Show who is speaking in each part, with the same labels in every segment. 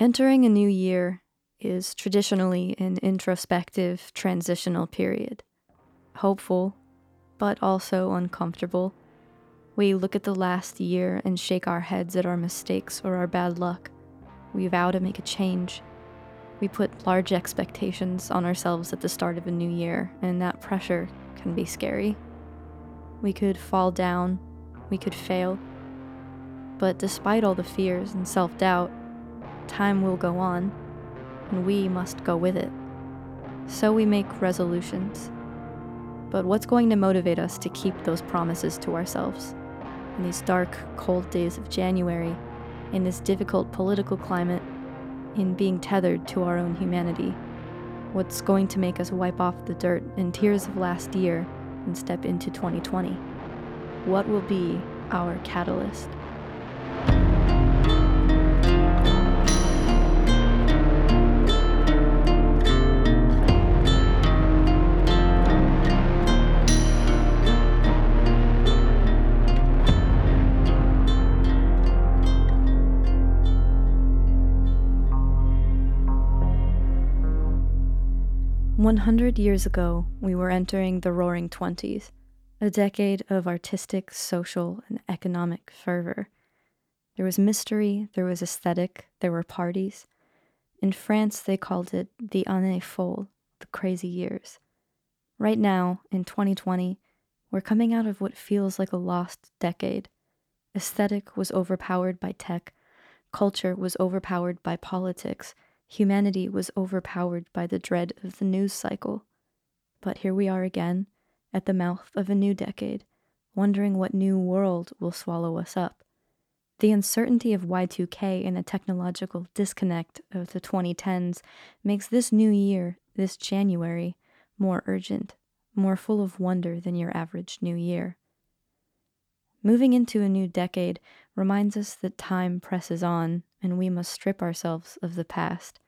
Speaker 1: Entering a new year is traditionally an introspective, transitional period. Hopeful, but also uncomfortable. We look at the last year and shake our heads at our mistakes or our bad luck. We vow to make a change. We put large expectations on ourselves at the start of a new year, and that pressure can be scary. We could fall down, we could fail. But despite all the fears and self doubt, time will go on, and we must go with it. So we make resolutions. But what's going to motivate us to keep those promises to ourselves? In these dark, cold days of January, in this difficult political climate, in being tethered to our own humanity? What's going to make us wipe off the dirt and tears of last year and step into 2020? What will be our catalyst? 100 years ago, we were entering the roaring 20s, a decade of artistic, social, and economic fervor. There was mystery, there was aesthetic, there were parties. In France, they called it the année folle, the crazy years. Right now, in 2020, we're coming out of what feels like a lost decade. Aesthetic was overpowered by tech, culture was overpowered by politics Humanity was overpowered by the dread of the news cycle. But here we are again, at the mouth of a new decade, wondering what new world will swallow us up. The uncertainty of Y2K and the technological disconnect of the 2010s makes this new year, this January, more urgent, more full of wonder than your average new year. Moving into a new decade reminds us that time presses on and we must strip ourselves of the past.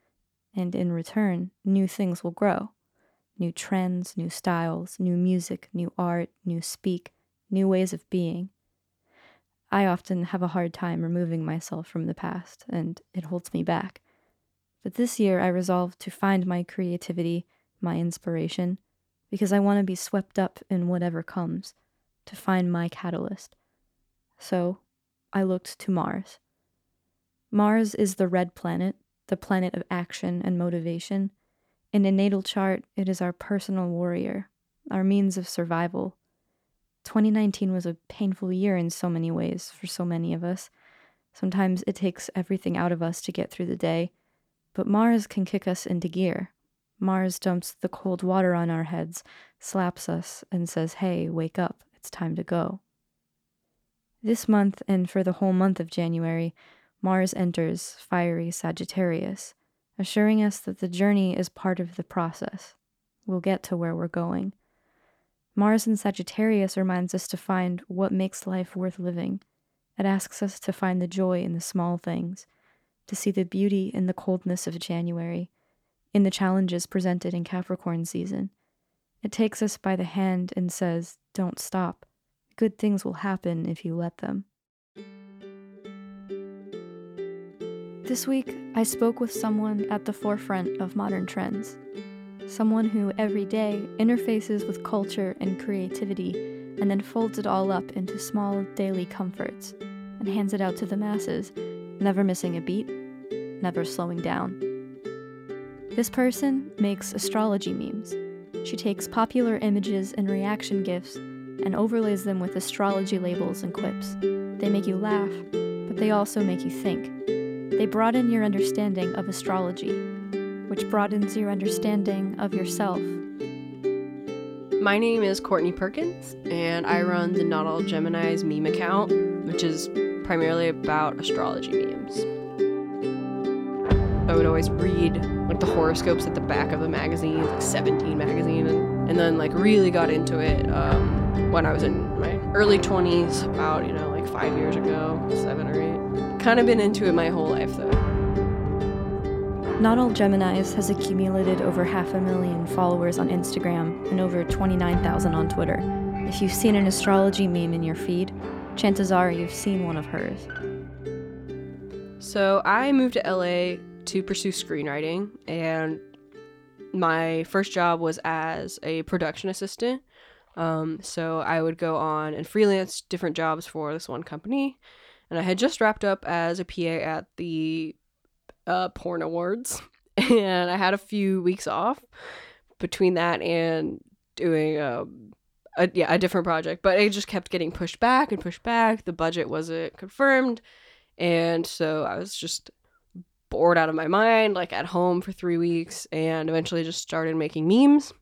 Speaker 1: And in return, new things will grow new trends, new styles, new music, new art, new speak, new ways of being. I often have a hard time removing myself from the past, and it holds me back. But this year I resolved to find my creativity, my inspiration, because I want to be swept up in whatever comes, to find my catalyst. So I looked to Mars. Mars is the red planet, the planet of action and motivation. In a natal chart, it is our personal warrior, our means of survival. 2019 was a painful year in so many ways for so many of us. Sometimes it takes everything out of us to get through the day, but Mars can kick us into gear. Mars dumps the cold water on our heads, slaps us, and says, Hey, wake up, it's time to go. This month, and for the whole month of January, Mars enters fiery Sagittarius, assuring us that the journey is part of the process. We'll get to where we're going. Mars in Sagittarius reminds us to find what makes life worth living. It asks us to find the joy in the small things, to see the beauty in the coldness of January, in the challenges presented in Capricorn season. It takes us by the hand and says, Don't stop. Good things will happen if you let them. This week, I spoke with someone at the forefront of modern trends. Someone who every day interfaces with culture and creativity and then folds it all up into small daily comforts and hands it out to the masses, never missing a beat, never slowing down. This person makes astrology memes. She takes popular images and reaction gifs and overlays them with astrology labels and quips. They make you laugh, but they also make you think. They broaden your understanding of astrology, which broadens your understanding of yourself.
Speaker 2: My name is Courtney Perkins, and I run the Not All Geminis meme account, which is primarily about astrology memes. I would always read like the horoscopes at the back of the magazine, like 17 magazine, and, and then like really got into it um, when I was in my early 20s, about you know like five years ago, seven or eight. Kind of been into it my whole life though.
Speaker 1: Not All Geminis has accumulated over half a million followers on Instagram and over 29,000 on Twitter. If you've seen an astrology meme in your feed, chances are you've seen one of hers.
Speaker 2: So I moved to LA to pursue screenwriting, and my first job was as a production assistant. Um, so I would go on and freelance different jobs for this one company, and I had just wrapped up as a PA at the uh, Porn Awards, and I had a few weeks off between that and doing a, a yeah a different project, but it just kept getting pushed back and pushed back. The budget wasn't confirmed, and so I was just bored out of my mind, like at home for three weeks, and eventually just started making memes.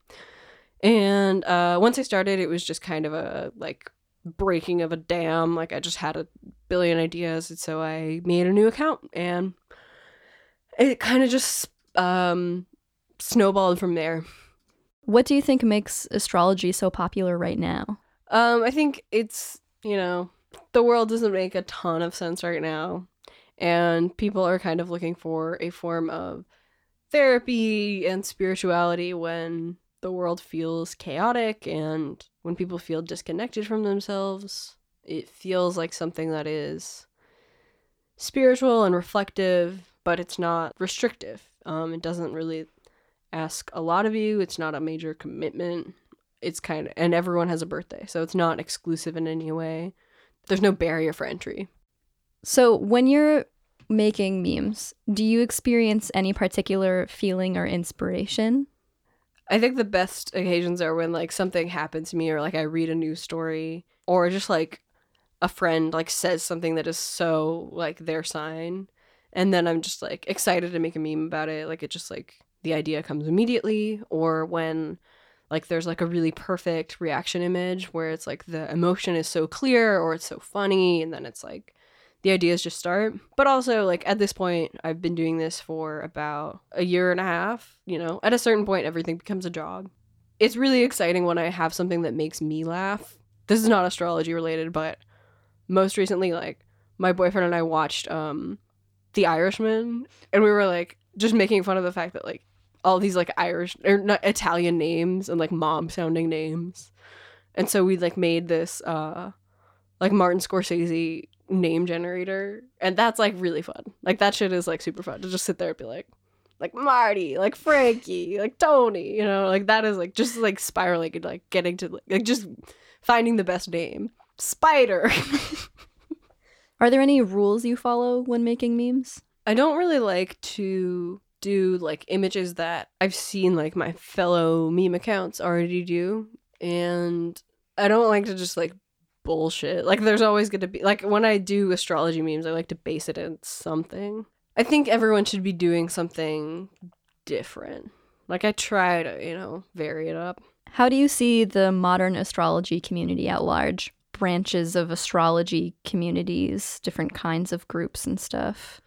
Speaker 2: And uh, once I started, it was just kind of a like breaking of a dam. Like I just had a billion ideas, and so I made a new account, and it kind of just um, snowballed from there.
Speaker 1: What do you think makes astrology so popular right now?
Speaker 2: Um, I think it's you know the world doesn't make a ton of sense right now and people are kind of looking for a form of therapy and spirituality when the world feels chaotic and when people feel disconnected from themselves. It feels like something that is spiritual and reflective, but it's not restrictive. Um, it doesn't really ask a lot of you. It's not a major commitment. It's kind of, and everyone has a birthday, so it's not exclusive in any way. There's no barrier for entry.
Speaker 1: So, when you're making memes, do you experience any particular feeling or inspiration?
Speaker 2: I think the best occasions are when like something happens to me or like I read a news story or just like a friend like says something that is so like their sign. And then I'm just like excited to make a meme about it. Like it just like the idea comes immediately or when like there's like a really perfect reaction image where it's like the emotion is so clear or it's so funny and then it's like the ideas just start. But also, like at this point, I've been doing this for about a year and a half. You know, at a certain point, everything becomes a job. It's really exciting when I have something that makes me laugh. This is not astrology related, but most recently, like my boyfriend and I watched um The Irishman, and we were like just making fun of the fact that like all these like Irish or not Italian names and like mom sounding names. And so we like made this uh like Martin Scorsese name generator and that's like really fun. Like that shit is like super fun to just sit there and be like like marty like frankie like tony you know? Like that is like just like spiraling and like getting to like just finding the best name. Spider.
Speaker 1: Are there any rules you follow when making memes?
Speaker 2: I don't really like to do like images that i've seen like my fellow meme accounts already do and i don't like to just like bullshit. Like there's always going to be like when I do astrology memes, I like to base it in something. I think everyone should be doing something different. Like I try to, you know, vary it up.
Speaker 1: How do you see the modern astrology community at large? Branches of astrology communities, different kinds of groups and stuff.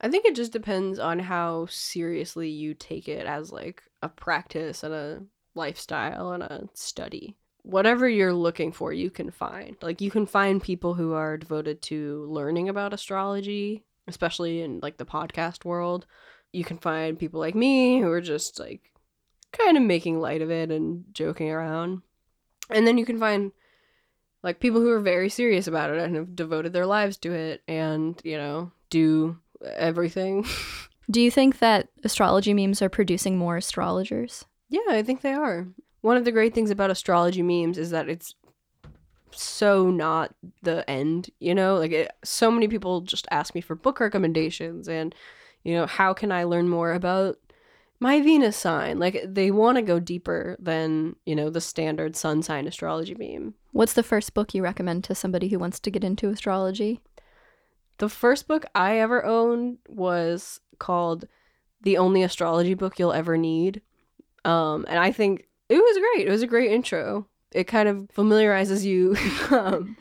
Speaker 2: I think it just depends on how seriously you take it as like a practice and a lifestyle and a study whatever you're looking for, you can find. Like you can find people who are devoted to learning about astrology, especially in like the podcast world. You can find people like me who are just like kind of making light of it and joking around. And then you can find like people who are very serious about it and have devoted their lives to it and, you know, do everything.
Speaker 1: do you think that astrology memes are producing more astrologers?
Speaker 2: Yeah, I think they are one of the great things about astrology memes is that it's so not the end, you know? Like it, so many people just ask me for book recommendations and you know, how can I learn more about my Venus sign? Like they want to go deeper than, you know, the standard sun sign astrology meme.
Speaker 1: What's the first book you recommend to somebody who wants to get into astrology?
Speaker 2: The first book I ever owned was called The Only Astrology Book You'll Ever Need. Um, and I think it was great. It was a great intro. It kind of familiarizes you um,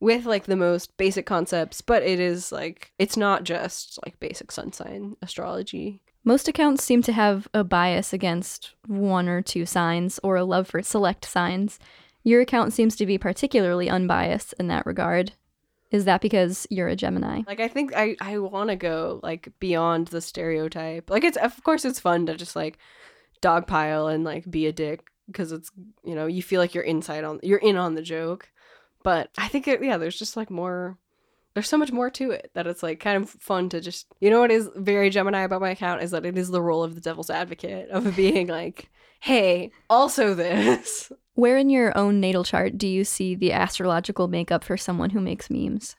Speaker 2: with like the most basic concepts, but it is like it's not just like basic sun sign astrology.
Speaker 1: Most accounts seem to have a bias against one or two signs or a love for select signs. Your account seems to be particularly unbiased in that regard. Is that because you're a Gemini?
Speaker 2: Like I think I I want to go like beyond the stereotype. Like it's of course it's fun to just like dogpile and like be a dick because it's you know you feel like you're inside on you're in on the joke but i think it, yeah there's just like more there's so much more to it that it's like kind of fun to just you know what is very Gemini about my account is that it is the role of the devil's advocate of being like, hey, also this.
Speaker 1: Where in your own natal chart do you see the astrological makeup for someone who makes memes?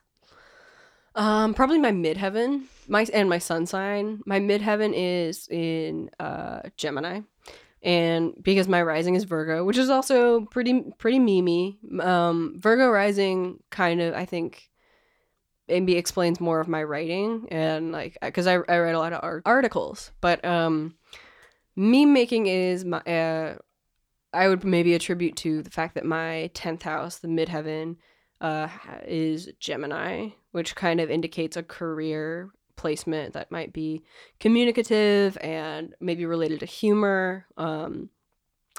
Speaker 2: Um, probably my midheaven, my and my sun sign. My midheaven is in uh Gemini, and because my rising is Virgo, which is also pretty pretty memey. Um, Virgo rising kind of I think maybe explains more of my writing and like because I I write a lot of art- articles, but um, meme making is my uh, I would maybe attribute to the fact that my tenth house, the midheaven, uh, is Gemini, which kind of indicates a career placement that might be communicative and maybe related to humor. Um,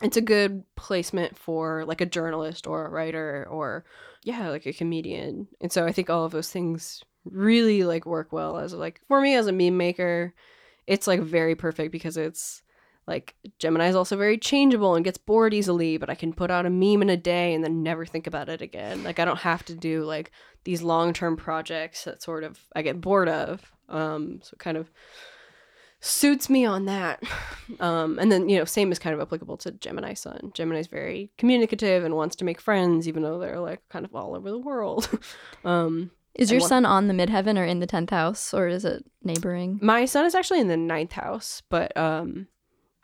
Speaker 2: it's a good placement for like a journalist or a writer or yeah, like a comedian. And so I think all of those things really like work well as like for me as a meme maker, it's like very perfect because it's like Gemini is also very changeable and gets bored easily, but I can put out a meme in a day and then never think about it again. Like I don't have to do like these long-term projects that sort of I get bored of. Um so it kind of suits me on that. Um and then, you know, same is kind of applicable to Gemini Sun. Gemini's very communicative and wants to make friends even though they're like kind of all over the world. um
Speaker 1: Is your sun on the midheaven or in the 10th house or is it neighboring?
Speaker 2: My sun is actually in the ninth house, but um,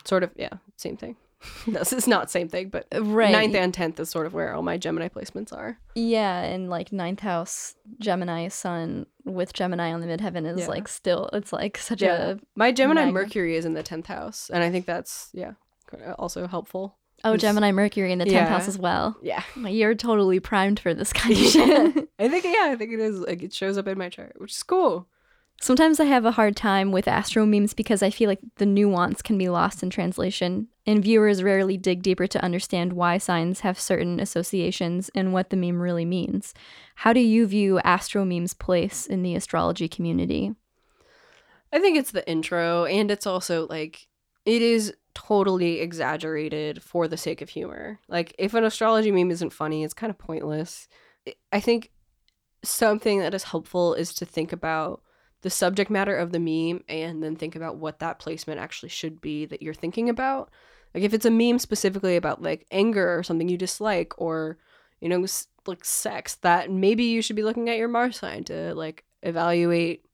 Speaker 2: sort of yeah, same thing. this is not same thing, but
Speaker 1: Right.
Speaker 2: ninth and tenth is sort of where all my Gemini placements are.
Speaker 1: Yeah, and like ninth house Gemini sun with Gemini on the midheaven is
Speaker 2: Yeah.
Speaker 1: like still it's like such
Speaker 2: Yeah.
Speaker 1: a
Speaker 2: My Gemini
Speaker 1: Magna.
Speaker 2: Mercury is in the tenth house, and I think that's yeah, uh, also helpful.
Speaker 1: oh Gemini Mercury in the tenth
Speaker 2: Yeah.
Speaker 1: house as well.
Speaker 2: Yeah,
Speaker 1: You're totally primed for this kind of shit.
Speaker 2: I think yeah, I think it is like it shows up in my chart, which is cool.
Speaker 1: Sometimes I have a hard time with astro memes because I feel like the nuance can be lost in translation, and viewers rarely dig deeper to understand why signs have certain associations and what the meme really means. How do you view astro memes' place in the astrology community?
Speaker 2: I think it's the intro, and it's also like it is totally exaggerated for the sake of humor. Like if an astrology meme isn't funny, it's kind of pointless. I- think something that is helpful is to think about the subject matter of the meme and then think about what that placement actually should be that you're thinking about. Like if it's a meme specifically about like anger or something you dislike or you know like sex, that maybe you should be looking at your Mars sign to like evaluate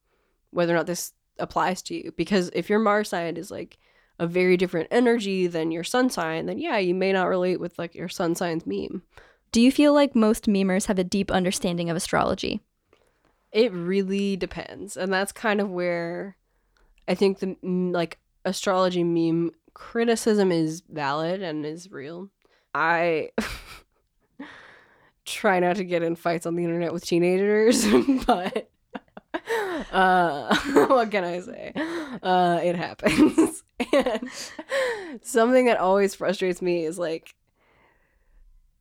Speaker 2: whether or not this applies to you because if your Mars sign is like a very different energy than your sun sign, then yeah, you may not relate with like your sun sign's meme.
Speaker 1: Do you feel like most memers have a deep understanding of astrology?
Speaker 2: It really depends, and that's kind of where I think the mm, like astrology meme criticism is valid and is real. I try not to get in fights on the internet with teenagers, but uh, what can I say? Uh, it happens. and something that always frustrates me is like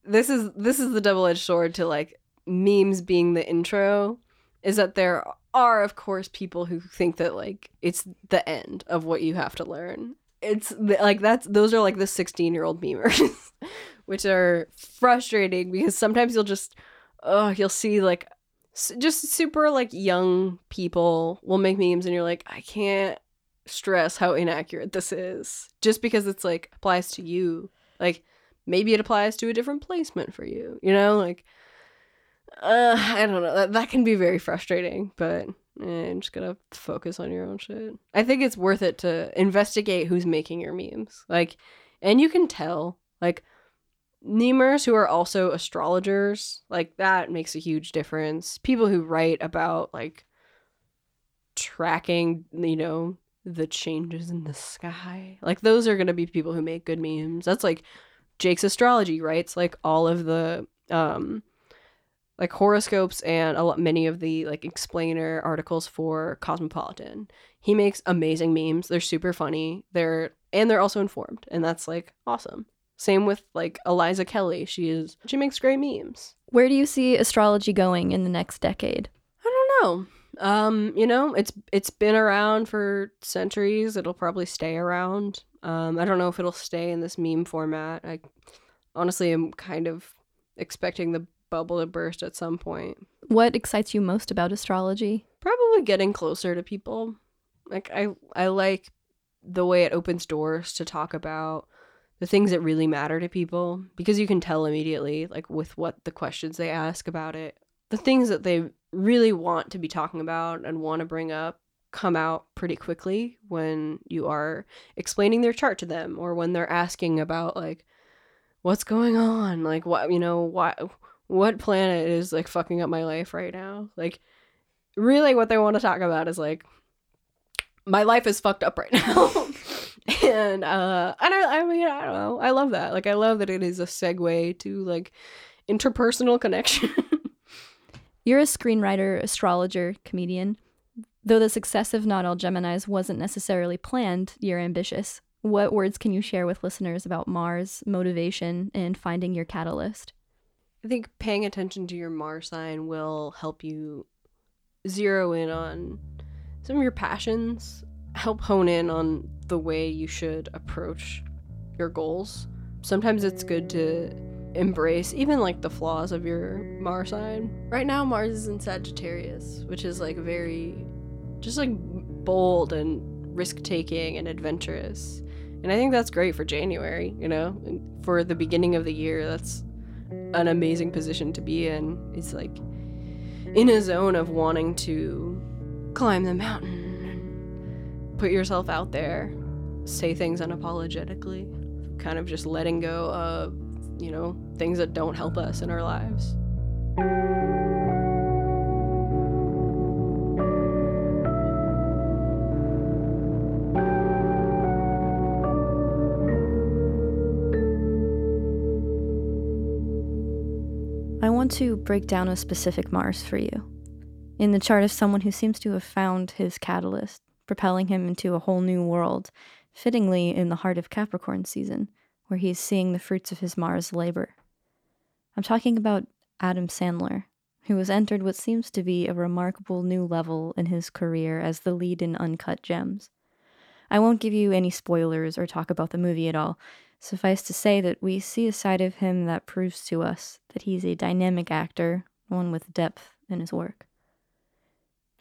Speaker 2: this is this is the double-edged sword to like memes being the intro is that there are of course people who think that like it's the end of what you have to learn. It's like that's those are like the 16 year old memers which are frustrating because sometimes you'll just oh you'll see like just super like young people will make memes and you're like i can't stress how inaccurate this is just because it's like applies to you. Like maybe it applies to a different placement for you you know? Like uh i don't know that, that can be very frustrating but eh, I'm just gonna focus on your own shit. I think it's worth it to investigate who's making your memes. Like, and you can tell, like, memers who are also astrologers, like, that makes a huge difference. People who write about, like, tracking, you know, the changes in the sky. Like, those are gonna be people who make good memes. That's like Jake's astrology writes, like, all of the, um, like horoscopes and a lot many of the like explainer articles for Cosmopolitan. He makes amazing memes. They're super funny. They're and they're also informed, and that's like awesome. Same with like Aliza Kelly. She is she makes great memes.
Speaker 1: Where do you see astrology going in the next decade?
Speaker 2: I don't know. Um, you know, it's it's been around for centuries. It'll probably stay around. Um, I don't know if it'll stay in this meme format. I honestly am kind of expecting the bubble to burst at some point.
Speaker 1: What excites you most about astrology?
Speaker 2: Probably getting closer to people. Like I I like the way it opens doors to talk about the things that really matter to people because you can tell immediately like with what the questions they ask about it. The things that they really want to be talking about and want to bring up come out pretty quickly when you are explaining their chart to them or when they're asking about like what's going on like what you know what what planet is like fucking up my life right now? Like really what they want to talk about is like my life is fucked up right now. And uh I, I mean i don't know. I love that. Like i love that it is a segue to like interpersonal connection.
Speaker 1: You're a screenwriter astrologer comedian. Though the success of Not All Geminis wasn't necessarily planned, you're ambitious. What words can you share with listeners about Mars, motivation, and finding your catalyst?
Speaker 2: I think paying attention to your Mars sign will help you zero in on some of your passions, help hone in on the way you should approach your goals. Sometimes it's good to embrace even like the flaws of your Mars sign. Right now Mars is in Sagittarius, which is like very just like bold and risk taking and adventurous. And I think that's great for January, you know, for the beginning of the year. That's an amazing position to be in. It's like in a zone of wanting to climb the mountain, put yourself out there, say things unapologetically, kind of just letting go of, you know, things that don't help us in our lives.
Speaker 1: Want to break down a specific Mars for you. In the chart of someone who seems to have found his catalyst, propelling him into a whole new world, fittingly in the heart of Capricorn season, where he is seeing the fruits of his Mars labor. I'm talking about Adam Sandler, who has entered what seems to be a remarkable new level in his career as the lead in Uncut Gems. I won't give you any spoilers or talk about the movie at all, Suffice to say that we see a side of him that proves to us that he's a dynamic actor, one with depth in his work.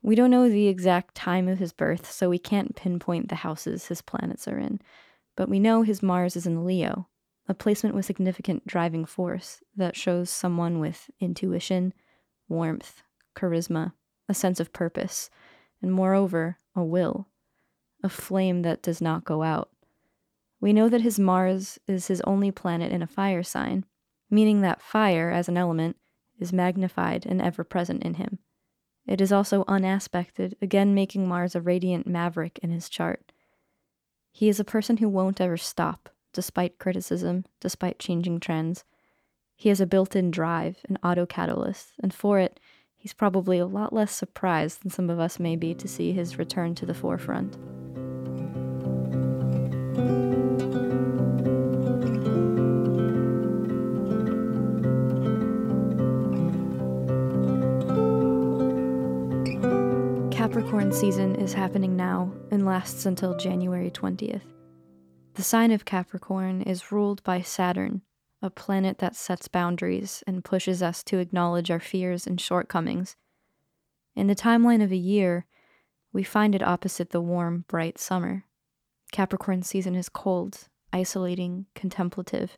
Speaker 1: We don't know the exact time of his birth, so we can't pinpoint the houses his planets are in, but we know his Mars is in Leo, a placement with significant driving force that shows someone with intuition, warmth, charisma, a sense of purpose, and moreover, a will, a flame that does not go out. We know that his Mars is his only planet in a fire sign, meaning that fire, as an element, is magnified and ever present in him. It is also unaspected, again making Mars a radiant maverick in his chart. He is a person who won't ever stop, despite criticism, despite changing trends. He has a built in drive, an auto catalyst, and for it, he's probably a lot less surprised than some of us may be to see his return to the forefront. Capricorn season is happening now and lasts until January 20th. The sign of Capricorn is ruled by Saturn, a planet that sets boundaries and pushes us to acknowledge our fears and shortcomings. In the timeline of a year, we find it opposite the warm, bright summer. Capricorn season is cold, isolating, contemplative.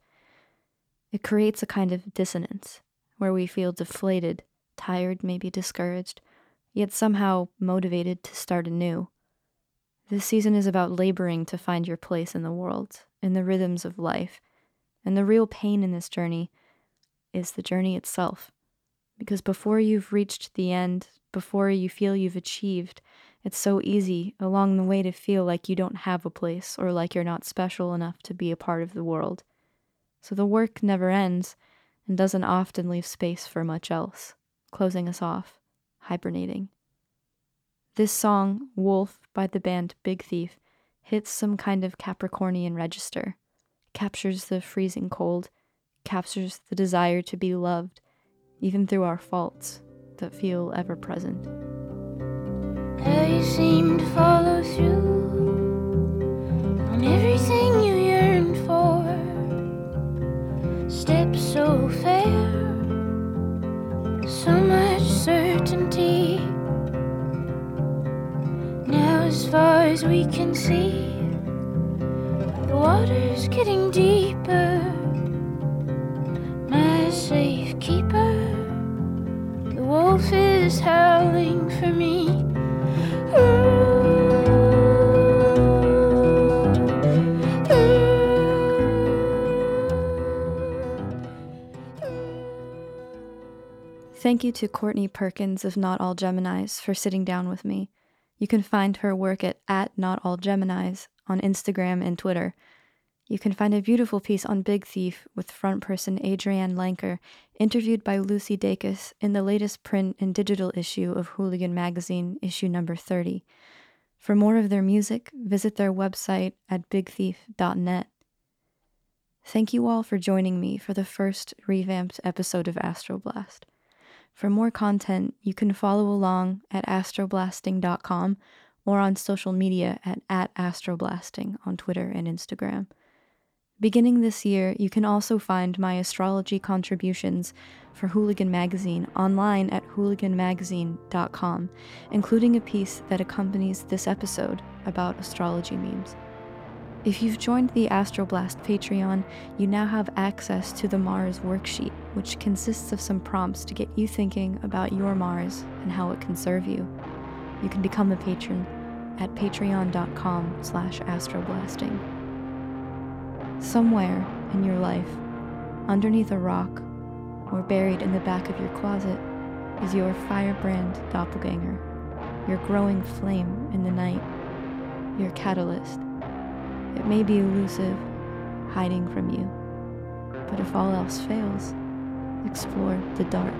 Speaker 1: It creates a kind of dissonance where we feel deflated, tired, maybe discouraged yet somehow motivated to start anew. This season is about laboring to find your place in the world, in the rhythms of life, and the real pain in this journey is the journey itself. Because before you've reached the end, before you feel you've achieved, it's so easy along the way to feel like you don't have a place or like you're not special enough to be a part of the world. So the work never ends and doesn't often leave space for much else, closing us off hibernating. This song, Wolf by the band Big Thief, hits some kind of Capricornian register, captures the freezing cold, captures the desire to be loved, even through our faults that feel ever present.
Speaker 3: You seem to follow through on everything you yearn for. Steps so fair certainty. Now, as far as we can see, the water's getting deeper. My safe keeper, the wolf is howling for me. Ooh.
Speaker 1: Thank you to Courtney Perkins of Not All Geminis for sitting down with me. You can find her work at, at Not All Geminis on Instagram and Twitter. You can find a beautiful piece on Big Thief with front person Adrianne Lenker, interviewed by Lucy Dacus in the latest print and digital issue of Hooligan Magazine, issue number 30. For more of their music, visit their website at bigthief.net. Thank you all for joining me for the first revamped episode of Astroblast. For more content, you can follow along at astroblasting.com or on social media at, at astroblasting on Twitter and Instagram. Beginning this year, you can also find my astrology contributions for Hooligan Magazine online at hooliganmagazine.com, including a piece that accompanies this episode about astrology memes. If you've joined the Astroblast Patreon, you now have access to the Mars worksheet, which consists of some prompts to get you thinking about your Mars and how it can serve you. You can become a patron at patreon.com slash astroblasting. Somewhere in your life, underneath a rock or buried in the back of your closet, is your firebrand doppelganger, your growing flame in the night, your catalyst it may be elusive, hiding from you, but if all else fails, explore the dark.